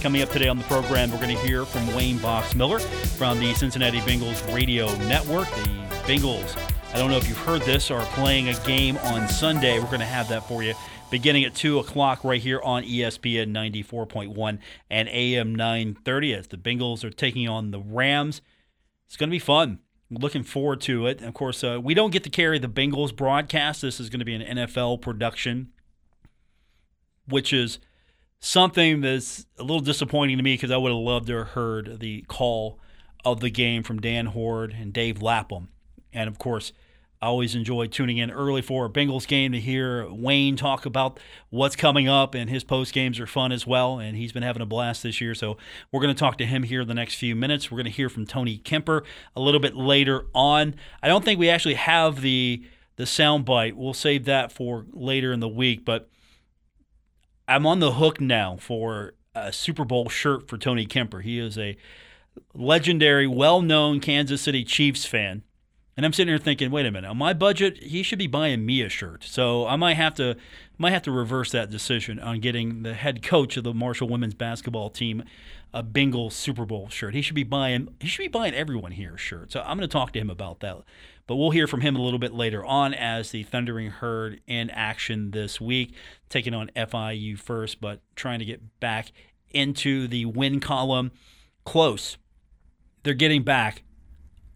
Coming up today on the program, we're going to hear from Wayne Box Miller from the Cincinnati Bengals Radio Network. The Bengals, I don't know if you've heard this, are playing a game on Sunday. We're going to have that for you beginning at 2 o'clock right here on ESPN 94.1 and AM 930 as the Bengals are taking on the Rams. It's going to be fun. Looking forward to it. Of course, uh, we don't get to carry the Bengals broadcast. This is going to be an NFL production, which is something that's a little disappointing to me because I would have loved to have heard the call of the game from Dan Hoard and Dave Lapham. And of course, I always enjoy tuning in early for a Bengals game to hear Wayne talk about what's coming up, and his post games are fun as well. And he's been having a blast this year. So we're going to talk to him here in the next few minutes. We're going to hear from Tony Kemper a little bit later on. I don't think we actually have the the sound bite. We'll save that for later in the week, but I'm on the hook now for a Super Bowl shirt for Tony Kemper. He is a legendary, well known Kansas City Chiefs fan. And I'm sitting here thinking, wait a minute, on my budget, he should be buying me a shirt. So I might have to might have to reverse that decision on getting the head coach of the Marshall women's basketball team a Bengals Super Bowl shirt. He should be buying he should be buying everyone here a shirt. So I'm going to talk to him about that. But we'll hear from him a little bit later on as the Thundering Herd in action this week, taking on FIU first, but trying to get back into the win column. Close. They're getting back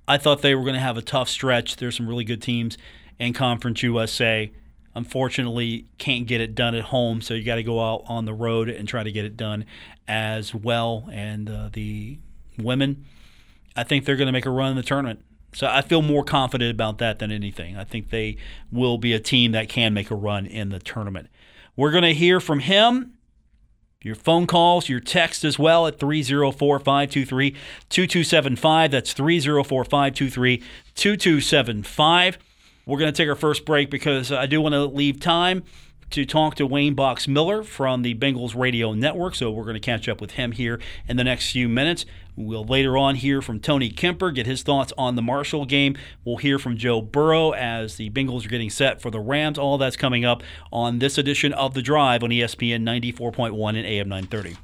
I thought they were going to have a tough stretch. There's some really good teams in Conference USA. Unfortunately, can't get it done at home, so you got to go out on the road and try to get it done as well. And uh, the women, I think they're going to make a run in the tournament. So I feel more confident about that than anything. I think they will be a team that can make a run in the tournament. We're going to hear from him your phone calls, your text as well at 304 523 2275. That's 304 523 2275. We're going to take our first break because I do want to leave time to talk to Wayne Box Miller from the Bengals Radio Network. So we're going to catch up with him here in the next few minutes. We'll later on hear from Tony Kemper, get his thoughts on the Marshall game. We'll hear from Joe Burrow as the Bengals are getting set for the Rams. All that's coming up on this edition of The Drive on ESPN 94.1 and AM 930.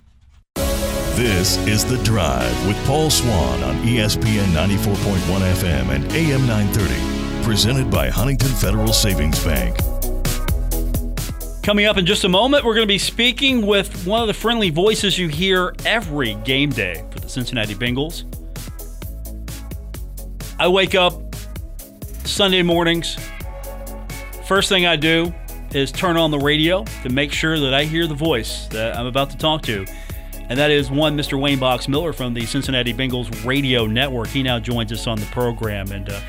This is The Drive with Paul Swann on ESPN 94.1 FM and AM 930. Presented by Huntington Federal Savings Bank. Coming up in just a moment, we're going to be speaking with one of the friendly voices you hear every game day for the Cincinnati Bengals. I wake up Sunday mornings. First thing I do is turn on the radio to make sure that I hear the voice that I'm about to talk to. And that is one Mr. Wayne Box Miller from the Cincinnati Bengals Radio Network. He now joins us on the program. And uh,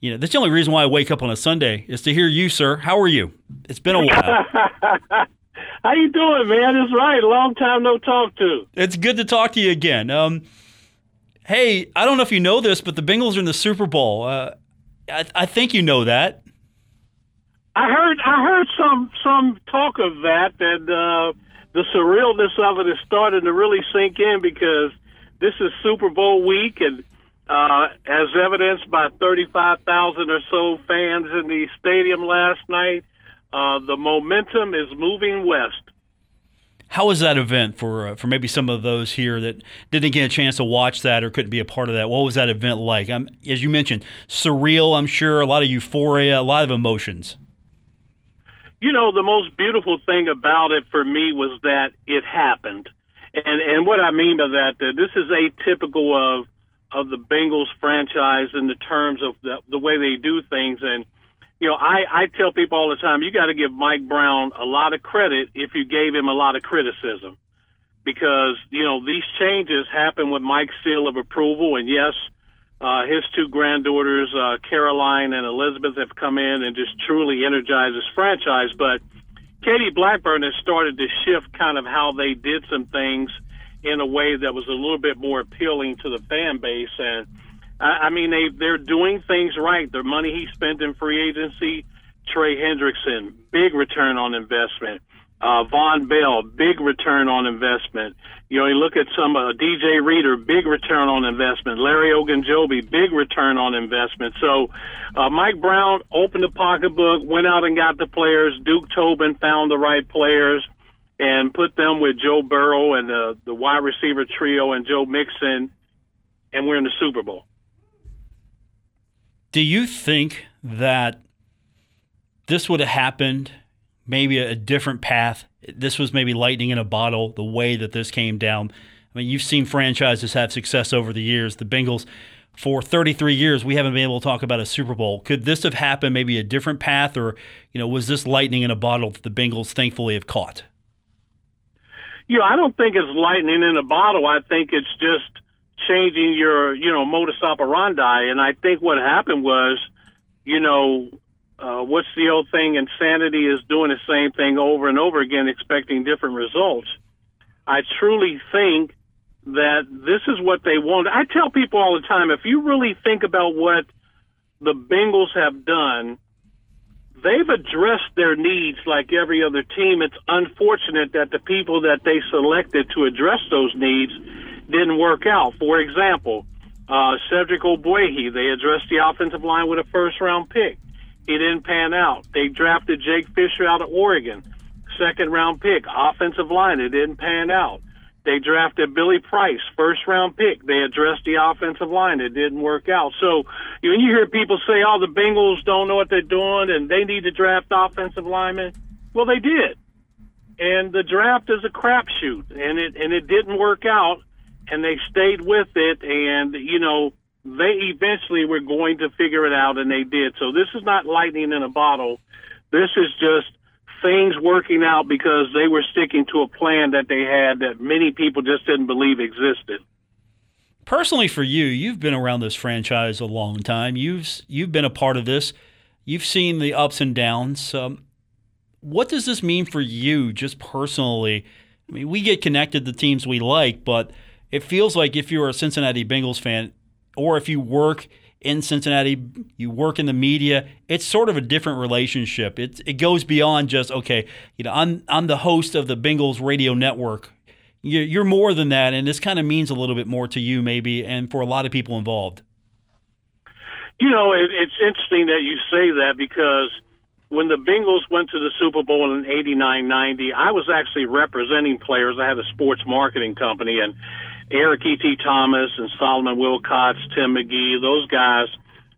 you know, that's the only reason why I wake up on a Sunday is to hear you, sir. How are you? It's been a while. How you doing, man? It's right. Long time no talk to. It's good to talk to you again. Um, hey, I don't know if you know this, but the Bengals are in the Super Bowl. Uh, I, I think you know that. I heard. I heard some some talk of that, and uh, the surrealness of it is starting to really sink in because this is Super Bowl week, and uh, as evidenced by 35,000 or so fans in the stadium last night. Uh, the momentum is moving west. How was that event for uh, for maybe some of those here that didn't get a chance to watch that or couldn't be a part of that? What was that event like? Um, as you mentioned, surreal. I'm sure a lot of euphoria, a lot of emotions. You know, the most beautiful thing about it for me was that it happened, and and what I mean by that, that this is atypical of of the Bengals franchise in the terms of the, the way they do things. And, you know, I, I tell people all the time, you got to give Mike Brown a lot of credit if you gave him a lot of criticism. Because, you know, these changes happen with Mike's seal of approval. And yes, uh, his two granddaughters, uh, Caroline and Elizabeth, have come in and just truly energized this franchise. But Katie Blackburn has started to shift kind of how they did some things – in a way that was a little bit more appealing to the fan base. And I, I mean, they they're doing things right. The money he spent in free agency, Trey Hendrickson, big return on investment. Uh, Vonn Bell, big return on investment. You know, you look at some uh, DJ Reader, big return on investment. Larry Ogunjobi, big return on investment. So, uh, Mike Brown opened the pocketbook, went out and got the players. Duke Tobin found the right players and put them with Joe Burrow and the the wide receiver trio and Joe Mixon, and we're in the Super Bowl. Do you think that this would have happened maybe a different path? This was maybe lightning in a bottle, the way that this came down. I mean, you've seen franchises have success over the years. The Bengals, for 33 years, we haven't been able to talk about a Super Bowl. Could this have happened maybe a different path, or you know, was this lightning in a bottle that the Bengals thankfully have caught? You know, I don't think it's lightning in a bottle. I think it's just changing your, you know, modus operandi. And I think what happened was, you know, uh, what's the old thing? Insanity is doing the same thing over and over again, expecting different results. I truly think that this is what they want. I tell people all the time if you really think about what the Bengals have done, they've addressed their needs like every other team. It's unfortunate that the people that they selected to address those needs didn't work out. For example, uh, Cedric Ogbuehi, they addressed the offensive line with a first round pick. He didn't pan out. They drafted Jake Fisher out of Oregon, second round pick, offensive line. It didn't pan out. They drafted Billy Price, first round pick. They addressed the offensive line. It didn't work out. So when you hear people say, oh, the Bengals don't know what they're doing and they need to draft offensive linemen, well, they did. And the draft is a crapshoot, and it and it didn't work out and they stayed with it and you know they eventually were going to figure it out and they did so this is not lightning in a bottle this is just things working out because they were sticking to a plan that they had that many people just didn't believe existed. Personally for you you've been around this franchise a long time. You've you've been a part of this. You've seen the ups and downs. Um, what does this mean for you just personally? I mean we get connected to teams we like but it feels like if you're a Cincinnati Bengals fan, or if you work in Cincinnati, you work in the media, it's sort of a different relationship. It it goes beyond just okay, you know, I'm I'm the host of the Bengals radio network. You're more than that, and this kind of means a little bit more to you, maybe, and for a lot of people involved. You know, it, it's interesting that you say that because when the Bengals went to the Super Bowl in '89 90, I was actually representing players. I had a sports marketing company, and Eric E.T. Thomas and Solomon Wilcots, Tim McGee, those guys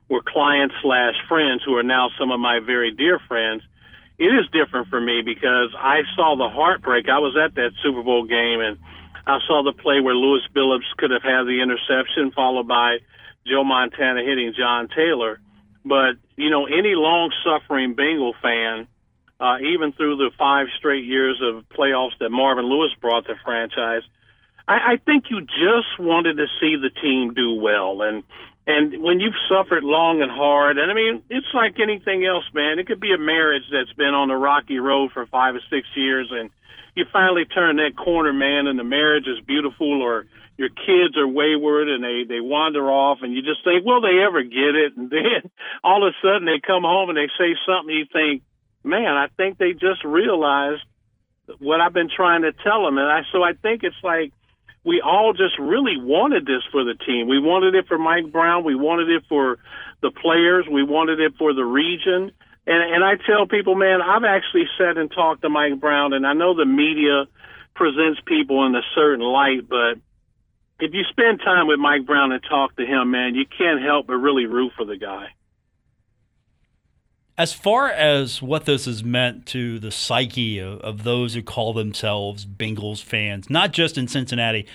were clients slash friends who are now some of my very dear friends. It is different for me because I saw the heartbreak. I was at that Super Bowl game and I saw the play where Lewis Billups could have had the interception followed by Joe Montana hitting John Taylor. But, you know, any long suffering Bengal fan, uh, even through the five straight years of playoffs that Marvin Lewis brought the franchise, I, I think you just wanted to see the team do well, and and when you've suffered long and hard, and I mean, it's like anything else, man. It could be a marriage that's been on the rocky road for five or six years, and you finally turn that corner, man, and the marriage is beautiful, or your kids are wayward and they they wander off, and you just think, will they ever get it? And then all of a sudden they come home and they say something, you think, man, I think they just realized what I've been trying to tell them, and I so I think it's like we all just really wanted this for the team. We wanted it for Mike Brown. We wanted it for the players. We wanted it for the region. And, and I tell people, man, I've actually sat and talked to Mike Brown, and I know the media presents people in a certain light, but if you spend time with Mike Brown and talk to him, man, you can't help but really root for the guy. As far as what this has meant to the psyche of, of, those who call themselves Bengals fans, not just in Cincinnati,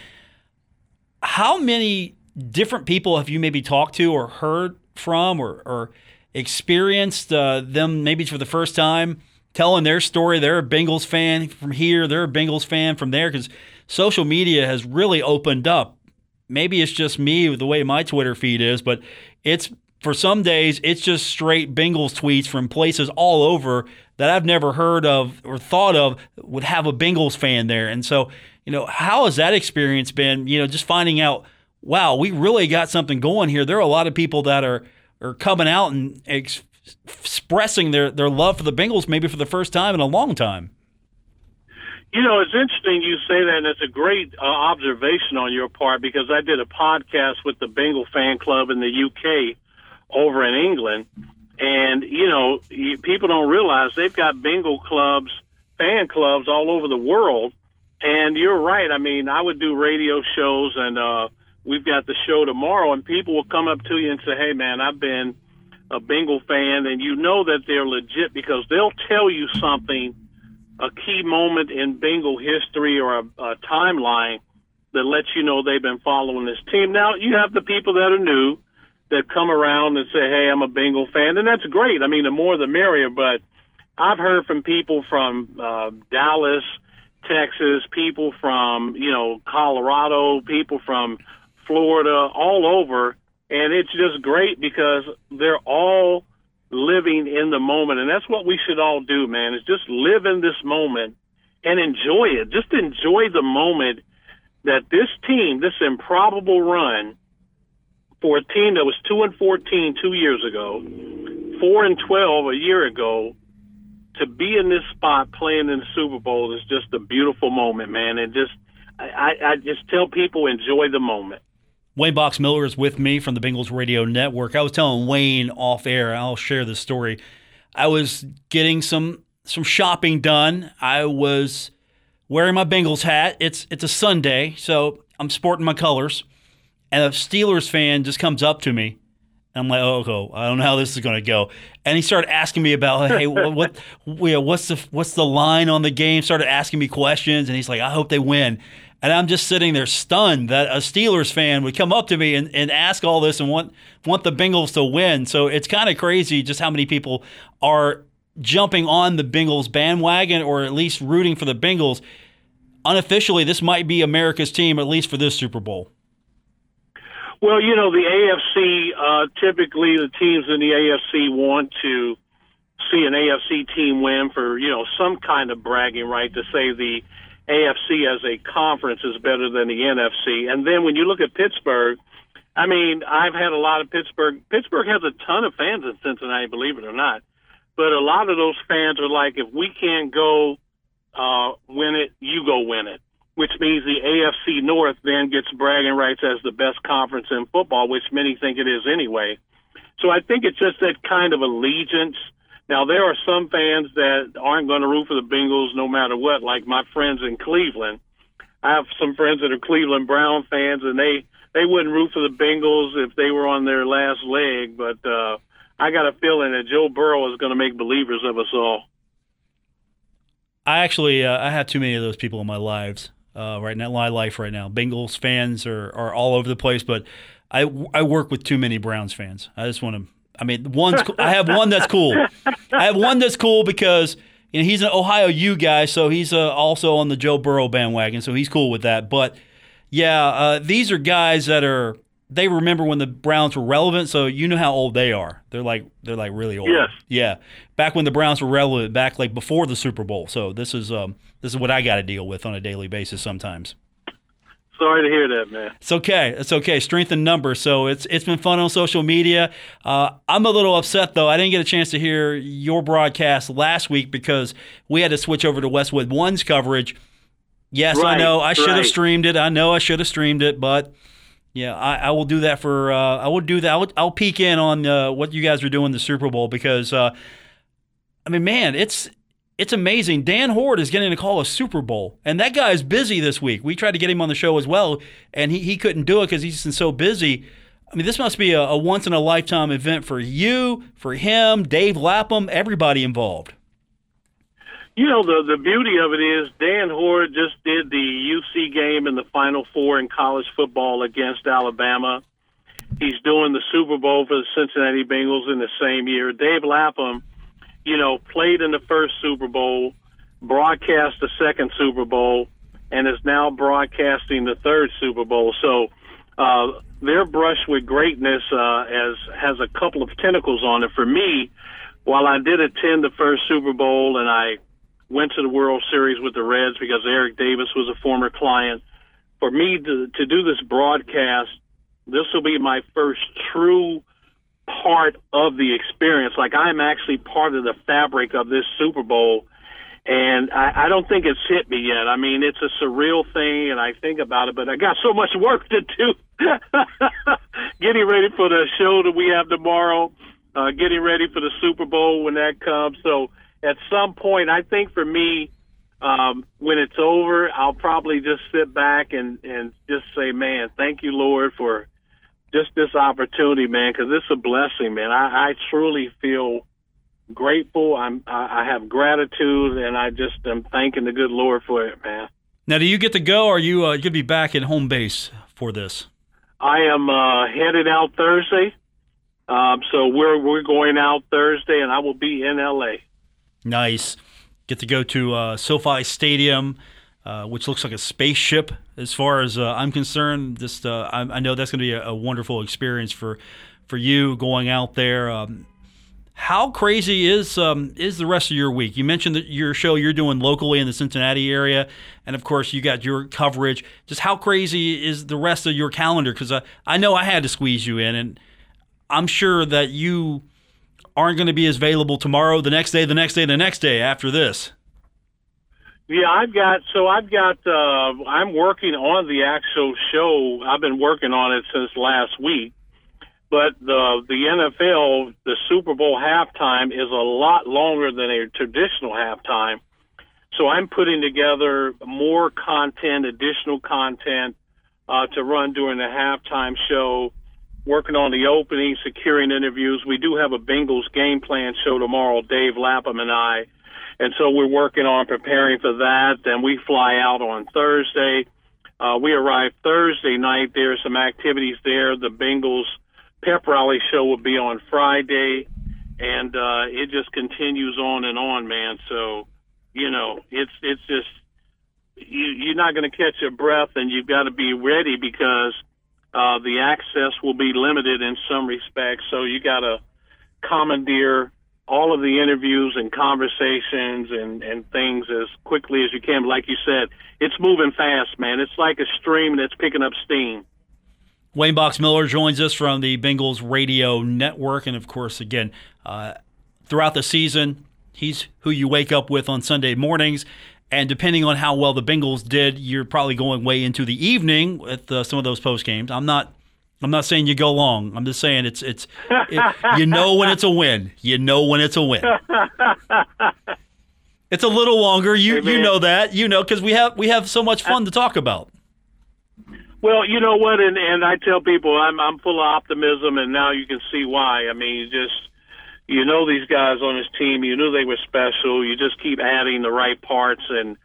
how many different people have you maybe talked to or heard from or, or experienced uh, them maybe for the first time telling their story? They're a Bengals fan from here, they're a Bengals fan from there, because social media has really opened up. Maybe it's just me with the way my Twitter feed is, but it's for some days, it's just straight Bengals tweets from places all over that I've never heard of or thought of would have a Bengals fan there. And so, you know, how has that experience been? You know, just finding out, wow, we really got something going here. There are a lot of people that are are coming out and ex- expressing their their love for the Bengals maybe for the first time in a long time. You know, it's interesting you say that, and it's a great uh, observation on your part because I did a podcast with the Bengal fan club in the UK over in England. And, you know, people don't realize they've got bingo clubs fan clubs all over the world. And you're right. I mean, I would do radio shows, and uh, we've got the show tomorrow, and people will come up to you and say, "Hey, man, I've been a Bengal fan," and you know that they're legit because they'll tell you something, a key moment in Bengal history or a, a timeline that lets you know they've been following this team. Now you have the people that are new that come around and say, "Hey, I'm a Bengal fan," and that's great. I mean, the more the merrier. But I've heard from people from uh, Dallas, Texas, people from you know Colorado, people from Florida, all over, and it's just great because they're all living in the moment, and that's what we should all do, man. Is just live in this moment and enjoy it. Just enjoy the moment that this team, this improbable run for a team that was two and 14 two years ago, four and 12 a year ago, to be in this spot playing in the Super Bowl is just a beautiful moment, man. And just, I, I just tell people enjoy the moment. Wayne Box Miller is with me from the Bengals Radio Network. I was telling Wayne off air, I'll share this story. I was getting some some shopping done. I was wearing my Bengals hat. It's it's a Sunday, so I'm sporting my colors. And a Steelers fan just comes up to me. And I'm like, oh, oh, I don't know how this is going to go. And he started asking me about, hey, what, what, what's the what's the line on the game? Started asking me questions, and he's like, I hope they win. And I'm just sitting there stunned that a Steelers fan would come up to me and, and ask all this and want want the Bengals to win. So it's kind of crazy just how many people are jumping on the Bengals bandwagon or at least rooting for the Bengals unofficially, this might be America's team, at least for this Super Bowl. Well, you know, the AFC, uh, typically the teams in the AFC want to see an AFC team win for, you know, some kind of bragging right to say the AFC as a conference is better than the NFC. And then when you look at Pittsburgh, I mean, I've had a lot of Pittsburgh. Pittsburgh has a ton of fans in Cincinnati, believe it or not. But a lot of those fans are like, if we can't go uh, win it, you go win it, which means the AFC North then gets bragging rights as the best conference in football, which many think it is anyway. So I think it's just that kind of allegiance. Now there are some fans that aren't going to root for the Bengals no matter what, like my friends in Cleveland. I have some friends that are Cleveland Brown fans, and they they wouldn't root for the Bengals if they were on their last leg. But uh, I got a feeling that Joe Burrow is going to make believers of us all. I actually uh, I have too many of those people in my lives uh, right now. Life right now. Bengals fans are, are all over the place, but I I work with too many Browns fans. I just want to. I mean, one's I have one that's cool. I have one that's cool because you know he's an Ohio U guy, so he's uh, also on the Joe Burrow bandwagon, so he's cool with that. But yeah, uh, these are guys that are they remember when the Browns were relevant, so you know how old they are. They're like they're like really old. Yes. Yeah. Back when the Browns were relevant, back like before the Super Bowl. So this is um this is what I got to deal with on a daily basis sometimes. Sorry to hear that, man. It's okay. It's okay. Strength in numbers. So it's it's been fun on social media. Uh, I'm a little upset though. I didn't get a chance to hear your broadcast last week because we had to switch over to Westwood One's coverage. Yes, right, I know. I should right. have streamed it. I know I should have streamed it, but yeah, I, I, will do that for. Uh, I will do that. I'll, I'll peek in on uh, what you guys are doing the Super Bowl because, uh, I mean, man, it's it's amazing. Dan Hoard is getting to call a Super Bowl, and that guy is busy this week. We tried to get him on the show as well, and he, he couldn't do it because he's so busy. I mean, this must be a, a once in a lifetime event for you, for him, Dave Lapham, everybody involved. You know, the the beauty of it is Dan Hoard just did the UC game in the Final Four in college football against Alabama. He's doing the Super Bowl for the Cincinnati Bengals in the same year. Dave Lapham, you know, played in the first Super Bowl, broadcast the second Super Bowl, and is now broadcasting the third Super Bowl. So uh, their brush with greatness uh, as has a couple of tentacles on it. For me, while I did attend the first Super Bowl and I went to the World Series with the Reds because Eric Davis was a former client. For me to, to do this broadcast, this will be my first true part of the experience. Like I'm actually part of the fabric of this Super Bowl. And I, I don't think it's hit me yet. I mean, it's a surreal thing, and I think about it, but I got so much work to do. getting ready for the show that we have tomorrow, uh, getting ready for the Super Bowl when that comes. So, at some point, I think for me, um, when it's over, I'll probably just sit back and and just say, "Man, thank you, Lord, for just this opportunity, man, because it's a blessing, man. I, I truly feel grateful. I'm I, I have gratitude, and I just am thanking the good Lord for it, man. Now, do you get to go? Or are you uh, going to be back in home base for this? I am uh, headed out Thursday. Um, so we're we're going out Thursday, and I will be in LA. Nice. Get to go to uh, SoFi Stadium, uh, which looks like a spaceship as far as uh, I'm concerned. Just uh, I, I, know that's going to be a, a, wonderful experience for for you going out there. Um, how crazy is um, is the rest of your week? You mentioned that your show you're doing locally in the Cincinnati area, and of course you got your coverage. Just how crazy is the rest of your calendar? Because I, I know I had to squeeze you in, and I'm sure that you aren't going to be as available tomorrow, the next day, the next day, the next day after this. Yeah, I've got so I've got uh I'm working on the actual show. I've been working on it since last week. But the the NFL, the Super Bowl halftime is a lot longer than a traditional halftime. So I'm putting together more content, additional content uh, to run during the halftime show working on the opening, securing interviews. We do have a Bengals game plan show tomorrow, Dave Lapham and I. And so we're working on preparing for that. Then we fly out on Thursday. Uh, we arrive Thursday night. There's some activities there. The Bengals pep rally show will be on Friday. And uh, it just continues on and on, man. So, you know, it's it's just you, you're not going to catch your breath, and you've got to be ready because – uh, the access will be limited in some respects. So you got to commandeer all of the interviews and conversations and, and things as quickly as you can. But Like you said, it's moving fast, man. It's like a stream that's picking up steam. Wayne Box Miller joins us from the Bengals Radio Network. And of course, again, uh, throughout the season, he's who you wake up with on Sunday mornings. And depending on how well the Bengals did, you're probably going way into the evening with uh, some of those post games. I'm not. I'm not saying you go long. I'm just saying it's it's it, you know when it's a win. You know when it's a win. It's a little longer. You hey, you know that. You know because we have we have so much fun to talk about. Well, you know what, and and I tell people I'm I'm full of optimism, and now you can see why. I mean, just you know these guys on his team. You knew they were special. You just keep adding the right parts, and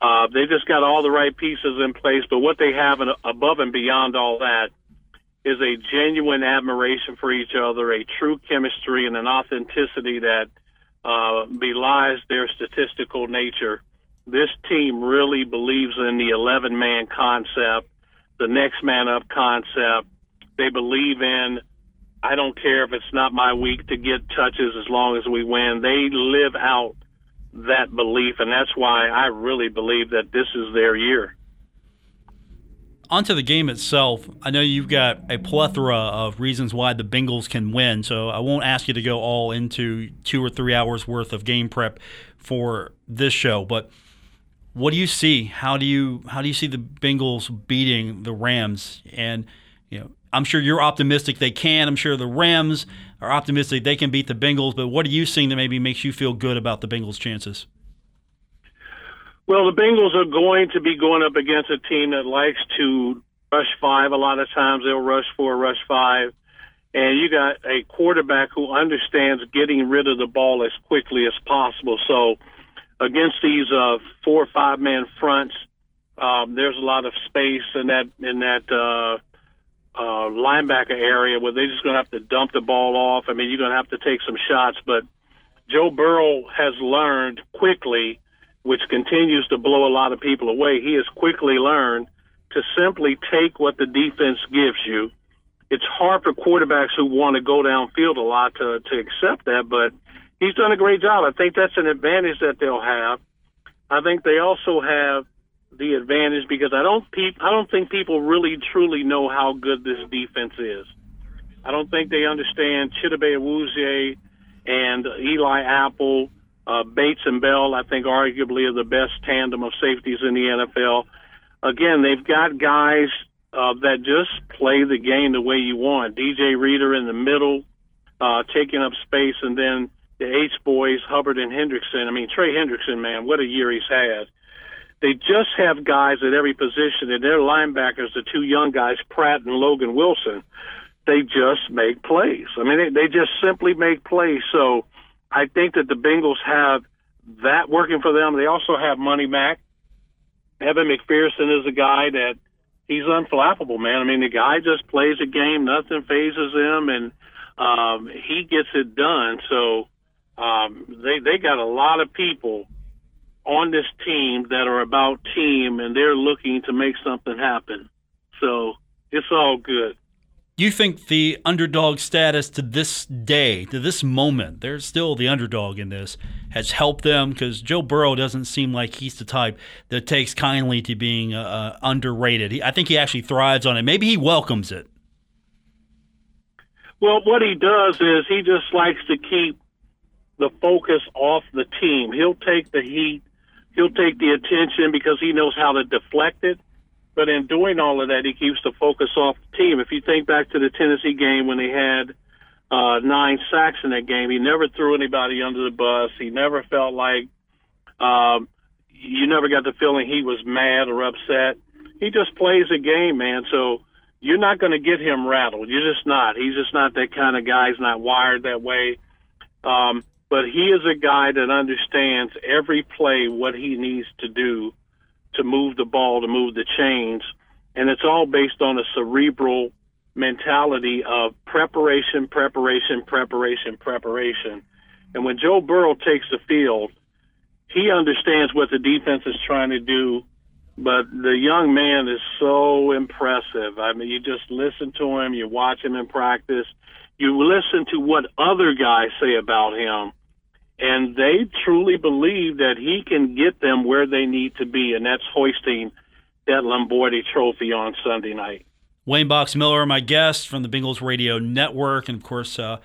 uh, they just got all the right pieces in place. But what they have above and beyond all that is a genuine admiration for each other, a true chemistry, and an authenticity that uh, belies their statistical nature. This team really believes in the 11 man concept, the next man up concept. They believe in I don't care if it's not my week to get touches as long as we win. They live out that belief, and that's why I really believe that this is their year. Onto the game itself, I know you've got a plethora of reasons why the Bengals can win, so I won't ask you to go all into two or three hours worth of game prep for this show, but what do you see? How do you how do you see the Bengals beating the Rams? And you know, I'm sure you're optimistic they can. I'm sure the Rams are optimistic they can beat the Bengals. But what are you seeing that maybe makes you feel good about the Bengals' chances? Well, the Bengals are going to be going up against a team that likes to rush five. A lot of times they'll rush four, rush five. And you got a quarterback who understands getting rid of the ball as quickly as possible. So against these uh, four or five man fronts, um, there's a lot of space in that in that uh, uh, linebacker area where they're just going to have to dump the ball off. I mean, you're going to have to take some shots, but Joe Burrow has learned quickly, which continues to blow a lot of people away. He has quickly learned to simply take what the defense gives you. It's hard for quarterbacks who want to go downfield a lot to, to accept that, but he's done a great job. I think that's an advantage that they'll have. I think they also have the advantage because I don't pe- I don't think people really truly know how good this defense is. I don't think they understand Chidobe Awuzie and Eli Apple, uh, Bates and Bell. I think arguably are the best tandem of safeties in the NFL. Again, they've got guys uh, that just play the game the way you want. DJ Reader in the middle, uh, taking up space, and then the H boys Hubbard and Hendrickson. I mean Trey Hendrickson, man, what a year he's had they just have guys at every position, and their linebackers, the two young guys, Pratt and Logan Wilson, they just make plays. I mean, they, they just simply make plays. So I think that the Bengals have that working for them. They also have Money Mac. Evan McPherson is a guy that he's unflappable, man. I mean, the guy just plays a game, nothing phases him, and um, he gets it done. So um, they they got a lot of people on this team that are about team, and they're looking to make something happen. So it's all good. You think the underdog status to this day, to this moment, they're still the underdog in this, has helped them? Because Joe Burrow doesn't seem like he's the type that takes kindly to being uh, uh, underrated. He, I think he actually thrives on it. Maybe he welcomes it. Well, what he does is he just likes to keep the focus off the team. He'll take the heat, he'll take the attention because he knows how to deflect it but in doing all of that, he keeps the focus off the team. If you think back to the Tennessee game when they had uh, nine sacks in that game, he never threw anybody under the bus. He never felt like um, you never got the feeling he was mad or upset. He just plays a game, man. So you're not going to get him rattled. You're just not. He's just not that kind of guy. He's not wired that way. Um, but he is a guy that understands every play what he needs to do to move the ball, to move the chains. And it's all based on a cerebral mentality of preparation, preparation, preparation, preparation. And when Joe Burrow takes the field, he understands what the defense is trying to do, but the young man is so impressive. I mean, you just listen to him, you watch him in practice, you listen to what other guys say about him, and they truly believe that he can get them where they need to be, and that's hoisting that Lombardi Trophy on Sunday night. Wayne Box Miller, my guest from the Bengals Radio Network, and of course, uh,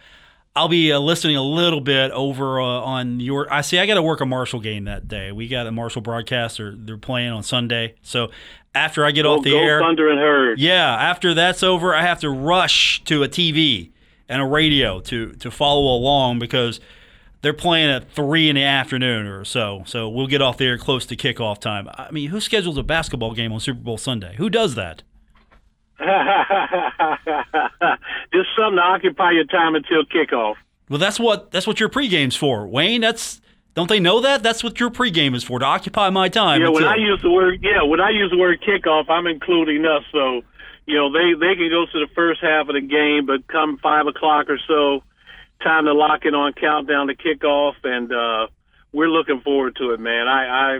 I'll be uh, listening a little bit over uh, on your. I see. I got to work a Marshall game that day. We got a Marshall broadcaster. They're playing on Sunday, so after I get go, off the air, Thundering Herd. Yeah, after that's over, I have to rush to a TV and a radio to to follow along because they're playing at three in the afternoon or so. So we'll get off there close to kickoff time. I mean, who schedules a basketball game on Super Bowl Sunday? Who does that? Just something to occupy your time until kickoff. Well, that's what that's what your pregame's for, Wayne. That's don't they know that? That's what your pregame is for to occupy my time. Yeah, until, when I use the word yeah, when I use the word kickoff, I'm including us. So you know they they can go to the first half of the game, but come five o'clock or so, time to lock it on countdown to kickoff, and uh, we're looking forward to it, man. I, I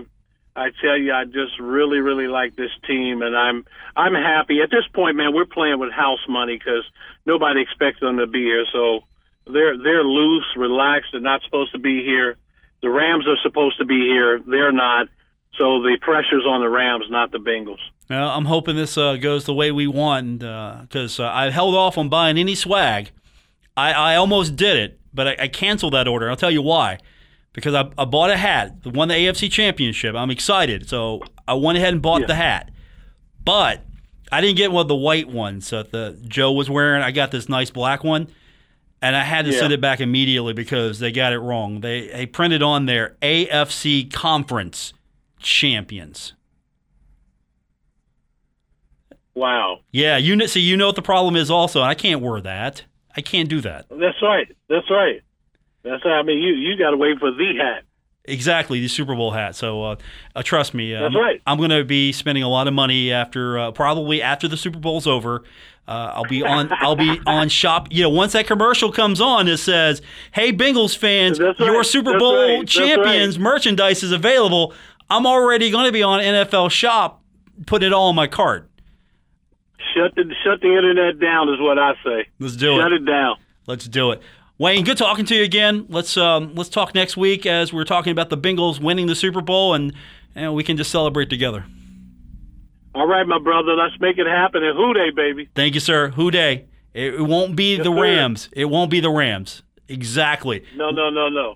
I tell you, I just really, really like this team, and I'm I'm happy at this point, man. We're playing with house money because nobody expects them to be here, so they're they're loose, relaxed. They're not supposed to be here. The Rams are supposed to be here. They're not. So the pressure's on the Rams, not the Bengals. Well, I'm hoping this uh, goes the way we want because uh, uh, I held off on buying any swag I, I almost did it, but I, I canceled that order. I'll tell you why. Because I, I bought a hat, won the AFC Championship. I'm excited, so I went ahead and bought Yeah. the hat. But I didn't get one of the white ones that the Joe was wearing. I got this nice black one, and I had to Yeah. send it back immediately because they got it wrong. They they printed on there AFC Conference champions. Wow, Yeah, you know, see, you know what the problem is also, and I can't wear that. I can't do that. that's right. That's right. That's right. I mean, you you got to wait for the hat. Exactly, the Super Bowl hat. So uh, uh, trust me, uh, That's right. I'm going to be spending a lot of money after uh, probably after the Super Bowl's over. Uh, I'll be on. I'll be on shop. You know, once that commercial comes on, it says, "Hey, Bengals fans, That's your. Super That's Bowl right. Champions right. merchandise is available." I'm already going to be on NFL Shop, putting it all in my cart. Shut the shut the internet down is what I say. Let's do Shut it. Shut it down. Let's do it. Wayne, good talking to you again. Let's um, let's talk next week as we're talking about the Bengals winning the Super Bowl, and, and we can just celebrate together. All right, my brother. Let's make it happen. And Who Dey, baby? Thank you, sir. Who Dey? It, it won't be Yes, the sir. Rams. It won't be the Rams. Exactly. No, no, no, no.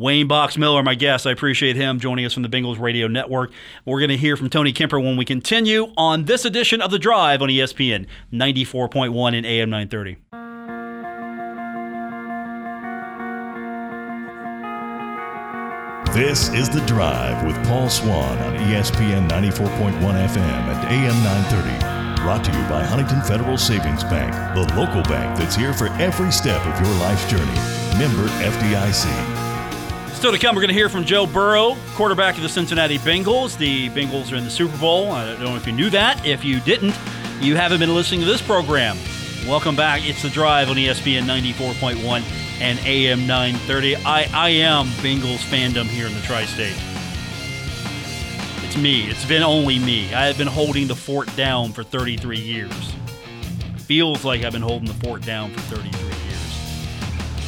Wayne Box Miller, my guest. I appreciate him joining us from the Bengals Radio Network. We're going to hear from Tony Kemper when we continue on this edition of The Drive on ESPN 94.1 and AM 930. This is The Drive with Paul Swann on ESPN 94.1 FM and AM 930. Brought to you by Huntington Federal Savings Bank, the local bank that's here for every step of your life's journey. Member FDIC. Still to come, we're going to hear from Joe Burrow, quarterback of the Cincinnati Bengals. The Bengals are in the Super Bowl. I don't know if you knew that. If you didn't, you haven't been listening to this program. Welcome back. It's The Drive on ESPN 94.1 and AM 930. I, I am Bengals fandom here in the tri state. It's me. It's been only me. I have been holding the fort down for 33 years. Feels like I've been holding the fort down for 33 years.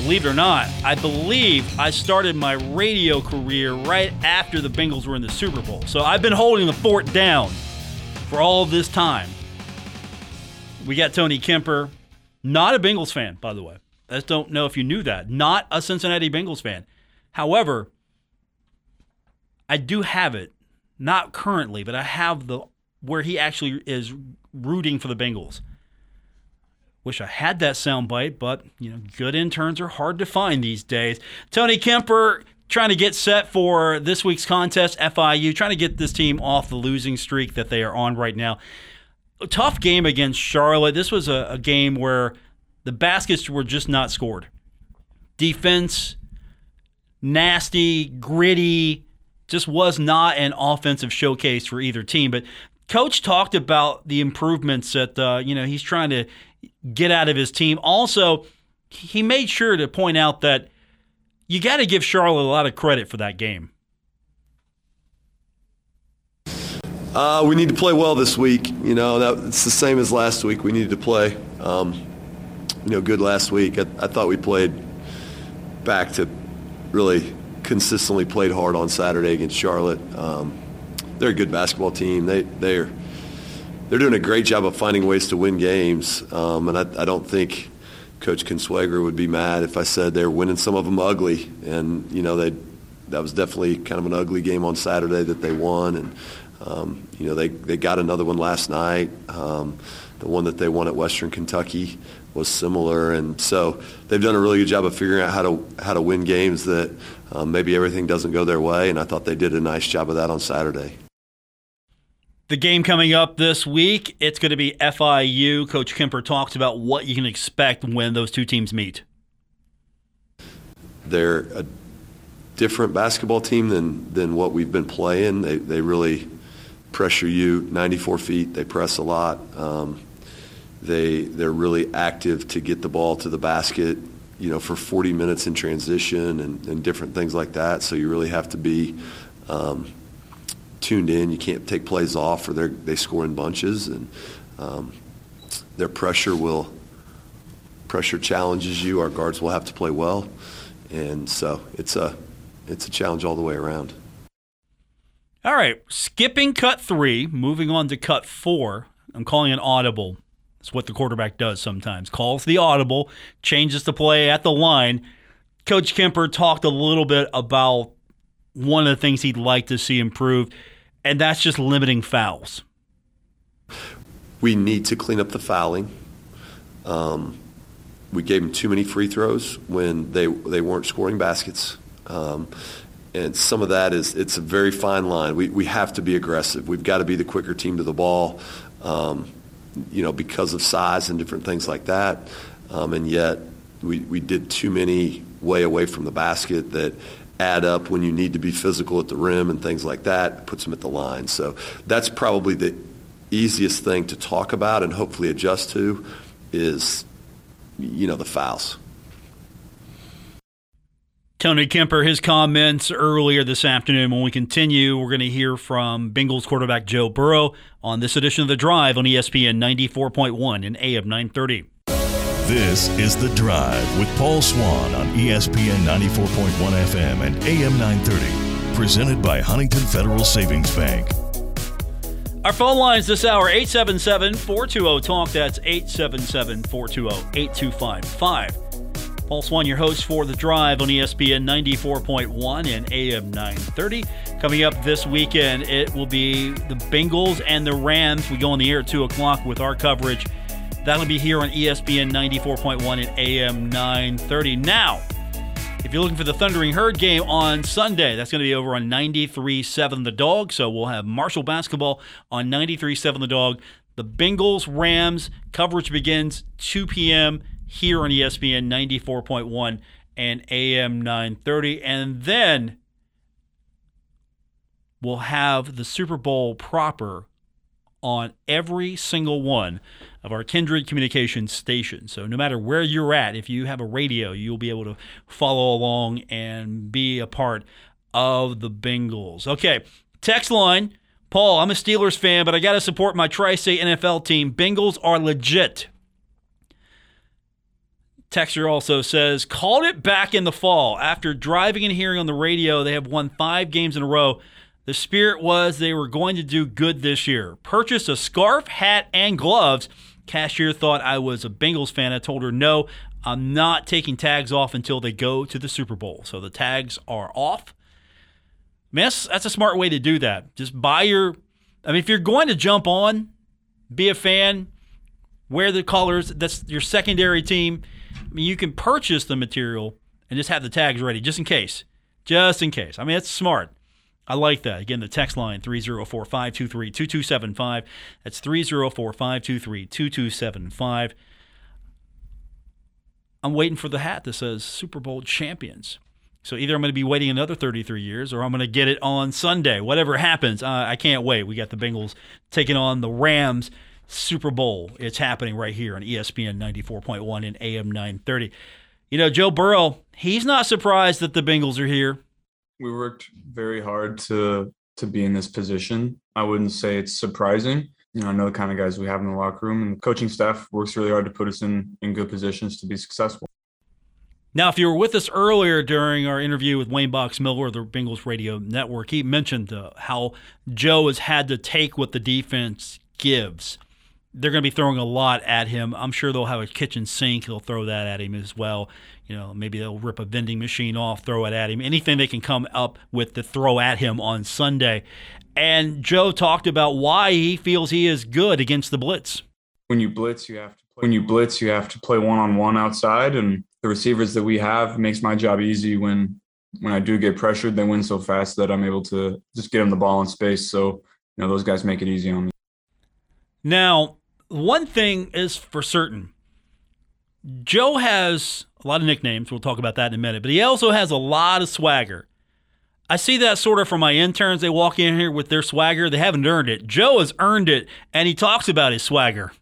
Believe it or not, I believe I started my radio career right after the Bengals were in the Super Bowl. So I've been holding the fort down for all this time. We got Tony Kemper, not a Bengals fan, by the way. I just don't know if you knew that. Not a Cincinnati Bengals fan. However, I do have it, not currently, but I have the where he actually is rooting for the Bengals. Wish I had that soundbite, but you know, good interns are hard to find these days. Tony Kemper trying to get set for this week's contest, FIU, trying to get this team off the losing streak that they are on right now. A tough game against Charlotte. This was a, a game where the baskets were just not scored. Defense, nasty, gritty, just was not an offensive showcase for either team. But coach talked about the improvements that uh, you know he's trying to get out of his team. Also, he made sure to point out that you got to give Charlotte a lot of credit for that game. Uh, we need to play well this week. You know, that, it's the same as last week. We needed to play. Um, you know, good last week. I, I thought we played back to really consistently played hard on Saturday against Charlotte. Um, they're a good basketball team. They they're they're doing a great job of finding ways to win games, um, and I, I, don't think Coach Consuegra would be mad if I said they're winning some of them ugly. And you know, they that was definitely kind of an ugly game on Saturday that they won, and um, you know they they got another one last night. Um, the one that they won at Western Kentucky was similar, and so they've done a really good job of figuring out how to how to win games that um, maybe everything doesn't go their way. And I thought they did a nice job of that on Saturday. The game coming up this week, it's going to be FIU. Coach Kemper talks about what you can expect when those two teams meet. They're a different basketball team than than what we've been playing. They they really pressure you 94 feet. They press a lot. Um, they they're really active to get the ball to the basket, you know, for 40 minutes in transition and, and different things like that. So you really have to be um, tuned in. You can't take plays off, or they they score in bunches, and um, their pressure will pressure challenges you. Our guards will have to play well, and so it's a it's a challenge all the way around. All right, skipping cut three, moving on to cut four. I'm calling an audible it's what the quarterback does sometimes. Calls the audible, changes the play at the line. Coach Kemper talked a little bit about one of the things he'd like to see improved, and that's just limiting fouls. We need to clean up the fouling. Um, we gave them too many free throws when they they weren't scoring baskets. Um, and some of that is it's a very fine line. We, we have to be aggressive. We've got to be the quicker team to the ball. Um, you know, because of size and different things like that. Um, and yet we, we did too many way away from the basket that add up when you need to be physical at the rim and things like that, puts them at the line. So that's probably the easiest thing to talk about and hopefully adjust to is, you know, the fouls. Tony Kemper, his comments earlier this afternoon. When we continue, we're going to hear from Bengals quarterback Joe Burrow on this edition of The Drive on ESPN 94.1 and AM 930. This is The Drive with Paul Swann on ESPN 94.1 FM and AM 930. Presented by Huntington Federal Savings Bank. Our phone lines this hour 877 420 TALK. That's 877 420 8255. Paul Swann, your host for The Drive on ESPN 94.1 and AM 930. Coming up this weekend, it will be the Bengals and the Rams. We go on the air at 2 o'clock with our coverage. That'll be here on ESPN 94.1 and AM 930. Now, If you're looking for the Thundering Herd game on Sunday, that's going to be over on 93.7 The Dog. So we'll have Marshall basketball on 93.7 The Dog. The Bengals Rams coverage begins 2 p.m. here on ESPN 94.1 and AM 930. And then we'll have the Super Bowl proper on every single one of our Kindred Communications station. So no matter where you're at, if you have a radio, you'll be able to follow along and be a part of the Bengals. Okay, text line. Paul, I'm a Steelers fan, but I got to support my Tri State NFL team. Bengals are legit. Texter also says, called it back in the fall. After driving and hearing on the radio, they have won five games in a row. The spirit was they were going to do good this year. Purchased a scarf, hat, and gloves. Cashier thought I was a Bengals fan. I told her, no, I'm not taking tags off until they go to the Super Bowl. So the tags are off. That's, that's a smart way to do that. Just buy your, I mean, if you're going to jump on, be a fan, wear the colors, that's your secondary team. I mean, you can purchase the material and just have the tags ready just in case. Just in case. I mean, it's smart. I like that. Again, the text line 304 523 2275. That's 304 523 2275. I'm waiting for the hat that says Super Bowl champions. So either I'm going to be waiting another 33 years or I'm going to get it on Sunday. Whatever happens, uh, I can't wait. We got the Bengals taking on the Rams Super Bowl. It's happening right here on ESPN 94.1 and AM 930. You know, Joe Burrow, he's not surprised that the Bengals are here we worked very hard to to be in this position. I wouldn't say it's surprising. You know, I know the kind of guys we have in the locker room, and the coaching staff works really hard to put us in in good positions to be successful. Now, if you were with us earlier during our interview with Wayne Box Miller of the Bengals Radio Network, he mentioned uh, how Joe has had to take what the defense gives they're going to be throwing a lot at him. I'm sure they'll have a kitchen sink. They'll throw that at him as well. You know, maybe they'll rip a vending machine off, throw it at him. Anything they can come up with to throw at him on Sunday. And Joe talked about why he feels he is good against the blitz. When you blitz, you have to play. When you blitz, you have to play one on one outside, and the receivers that we have makes my job easy. When when I do get pressured, they win so fast that I'm able to just get them the ball in space. So you know those guys make it easy on me. Now, one thing is for certain Joe has a lot of nicknames. We'll talk about that in a minute, but he also has a lot of swagger. I see that sort of from my interns. They walk in here with their swagger. They haven't earned it. Joe has earned it, and he talks about his swagger.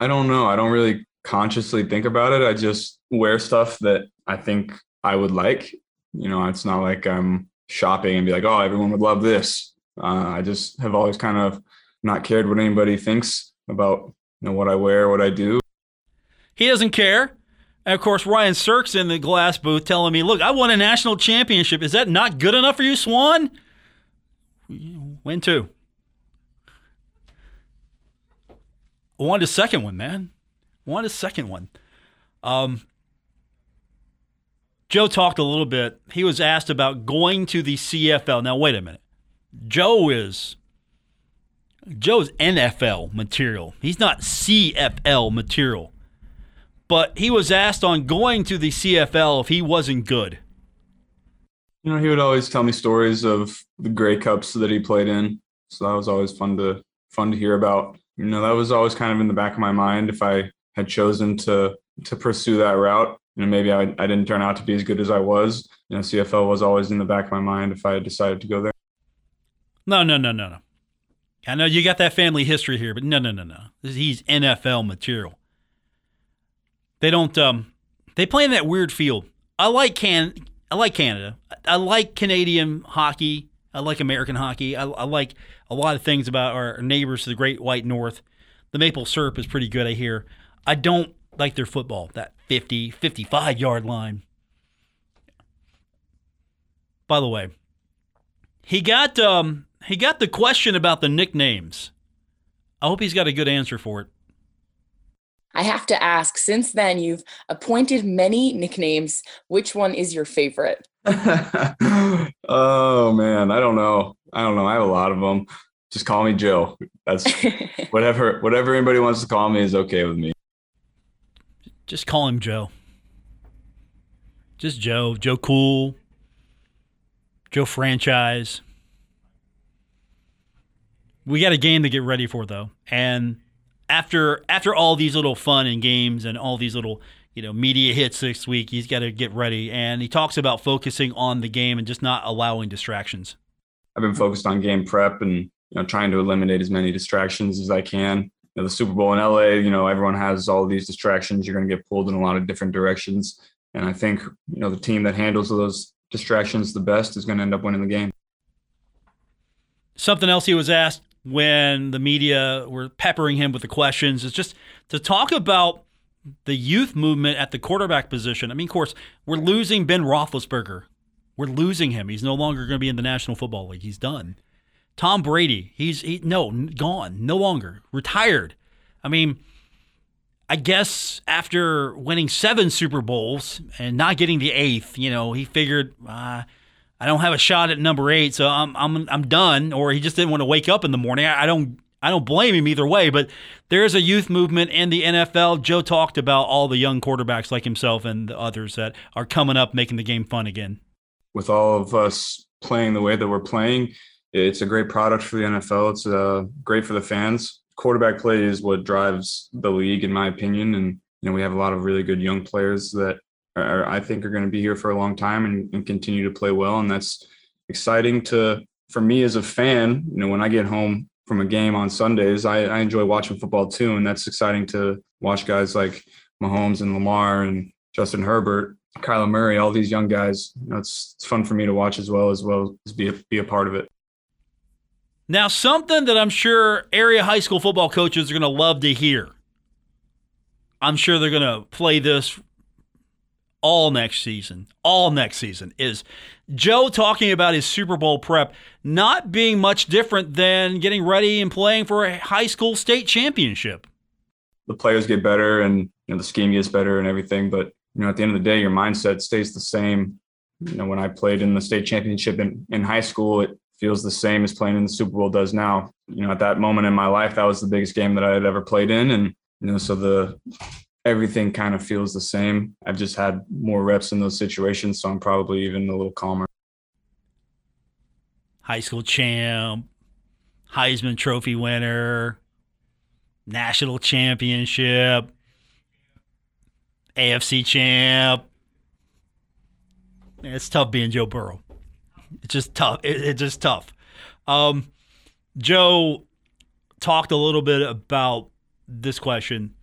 I don't know. I don't really consciously think about it. I just wear stuff that I think I would like. You know, it's not like I'm shopping and be like, oh, everyone would love this. Uh, I just have always kind of not cared what anybody thinks about you know what I wear, what I do. He doesn't care. And of course, Ryan Sirk's in the glass booth telling me, "Look, I won a national championship. Is that not good enough for you, Swann?" Win two. I wanted a second one, man. I wanted a second one. Um, Joe talked a little bit. He was asked about going to the CFL. Now, wait a minute. Joe is Joe's NFL material. He's not CFL material. But he was asked on going to the CFL if he wasn't good. You know, he would always tell me stories of the Grey Cups that he played in. So that was always fun to fun to hear about. You know, that was always kind of in the back of my mind if I had chosen to to pursue that route. You know, maybe I, I didn't turn out to be as good as I was. You know, CFL was always in the back of my mind if I had decided to go there. No, no, no, no, no. I know you got that family history here, but no, no, no, no. He's NFL material. They don't. Um, they play in that weird field. I like can. I like Canada. I like Canadian hockey. I like American hockey. I, I like a lot of things about our neighbors to the Great White North. The maple syrup is pretty good. I hear. I don't like their football. That 50, 55 yard line. By the way, he got um, he got the question about the nicknames. I hope he's got a good answer for it. I have to ask, since then you've appointed many nicknames. Which one is your favorite? oh man, I don't know. I don't know. I have a lot of them. Just call me Joe. That's whatever whatever anybody wants to call me is okay with me. Just call him Joe. Just Joe, Joe Cool, Joe Franchise. We got a game to get ready for though, and after after all these little fun and games and all these little you know media hits this week, he's got to get ready. And he talks about focusing on the game and just not allowing distractions. I've been focused on game prep and you know trying to eliminate as many distractions as I can. You know, the Super Bowl in LA, you know, everyone has all these distractions. You're going to get pulled in a lot of different directions, and I think you know the team that handles those distractions the best is going to end up winning the game. Something else he was asked when the media were peppering him with the questions is just to talk about the youth movement at the quarterback position. I mean, of course, we're losing Ben Roethlisberger. We're losing him. He's no longer going to be in the National Football League. He's done. Tom Brady, he's he, no gone, no longer retired. I mean, I guess after winning seven Super Bowls and not getting the eighth, you know, he figured uh, I don't have a shot at number eight, so I'm I'm I'm done. Or he just didn't want to wake up in the morning. I, I don't I don't blame him either way. But there's a youth movement in the NFL. Joe talked about all the young quarterbacks like himself and the others that are coming up, making the game fun again. With all of us playing the way that we're playing, it's a great product for the NFL. It's uh, great for the fans quarterback play is what drives the league, in my opinion. And you know, we have a lot of really good young players that are, I think are going to be here for a long time and, and continue to play well. And that's exciting to for me as a fan. You know, when I get home from a game on Sundays, I, I enjoy watching football too, and that's exciting to watch guys like Mahomes and Lamar and Justin Herbert, Kyler Murray, all these young guys. You know, it's, it's fun for me to watch as well as well as be a, be a part of it. Now, something that I'm sure area high school football coaches are going to love to hear. I'm sure they're going to play this all next season. All next season is Joe talking about his Super Bowl prep not being much different than getting ready and playing for a high school state championship. The players get better and you know, the scheme gets better and everything, but you know at the end of the day, your mindset stays the same. You know, when I played in the state championship in, in high school, it feels the same as playing in the Super Bowl does now. You know, at that moment in my life, that was the biggest game that I had ever played in. And, you know, so the everything kind of feels the same. I've just had more reps in those situations, so I'm probably even a little calmer. High school champ, Heisman Trophy winner, national championship, AFC champ. It's tough being Joe Burrow. It's just tough. It, it's just tough. Um, Joe talked a little bit about this question.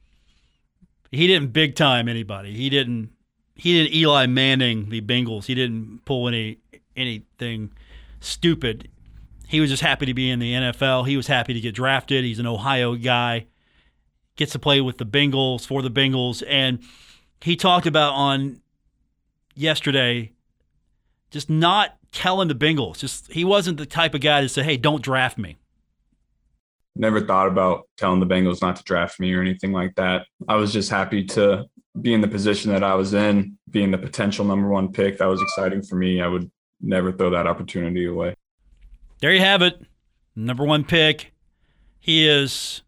He didn't big time anybody. He didn't. He didn't Eli Manning the Bengals. He didn't pull any anything stupid. He was just happy to be in the NFL. He was happy to get drafted. He's an Ohio guy. Gets to play with the Bengals for the Bengals, and he talked about on yesterday just not telling the Bengals. Just he wasn't the type of guy to say, "Hey, don't draft me." Never thought about telling the Bengals not to draft me or anything like that. I was just happy to be in the position that I was in, being the potential number one pick. That was exciting for me. I would never throw that opportunity away. There you have it. Number one pick. He is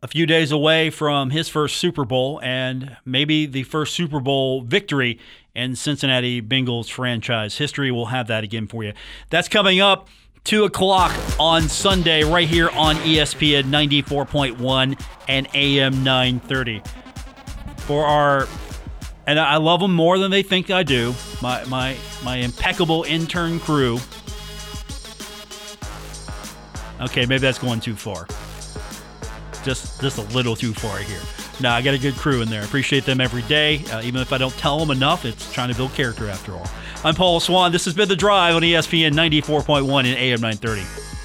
a few days away from his first Super Bowl and maybe the first Super Bowl victory in Cincinnati Bengals franchise history. We'll have that again for you. That's coming up. 2 o'clock on Sunday, right here on ESPN 94.1 and AM 930. For our, and I love them more than they think I do, my, my, my impeccable intern crew. Okay, maybe that's going too far. Just, just a little too far here. No, I got a good crew in there. Appreciate them every day. Uh, even if I don't tell them enough, it's trying to build character after all. I'm Paul Swann. This has been The Drive on ESPN 94.1 and AM 930.